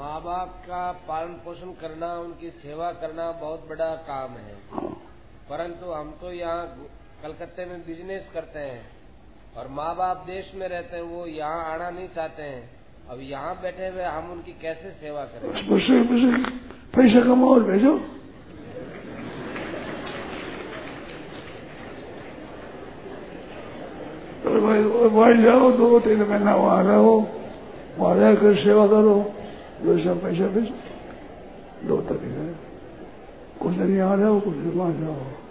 माँ बाप का पालन पोषण करना, उनकी सेवा करना बहुत बड़ा काम है। परंतु हम तो यहाँ कलकत्ते में बिज़नेस करते हैं और माँ बाप देश में रहते हैं, वो यहाँ आना नहीं चाहते हैं। अब यहाँ बैठे हुए हम उनकी कैसे सेवा करें? पैसे कमाओ और भेजो। भाई जाओ दो तीन महीना वहाँ रहो, वहाँ रहकर सेवा करो। जो सब पैसे भेजो दो तरीके हैं कुछ दिन यहाँ रहो कुछ दिन वहाँ जाओ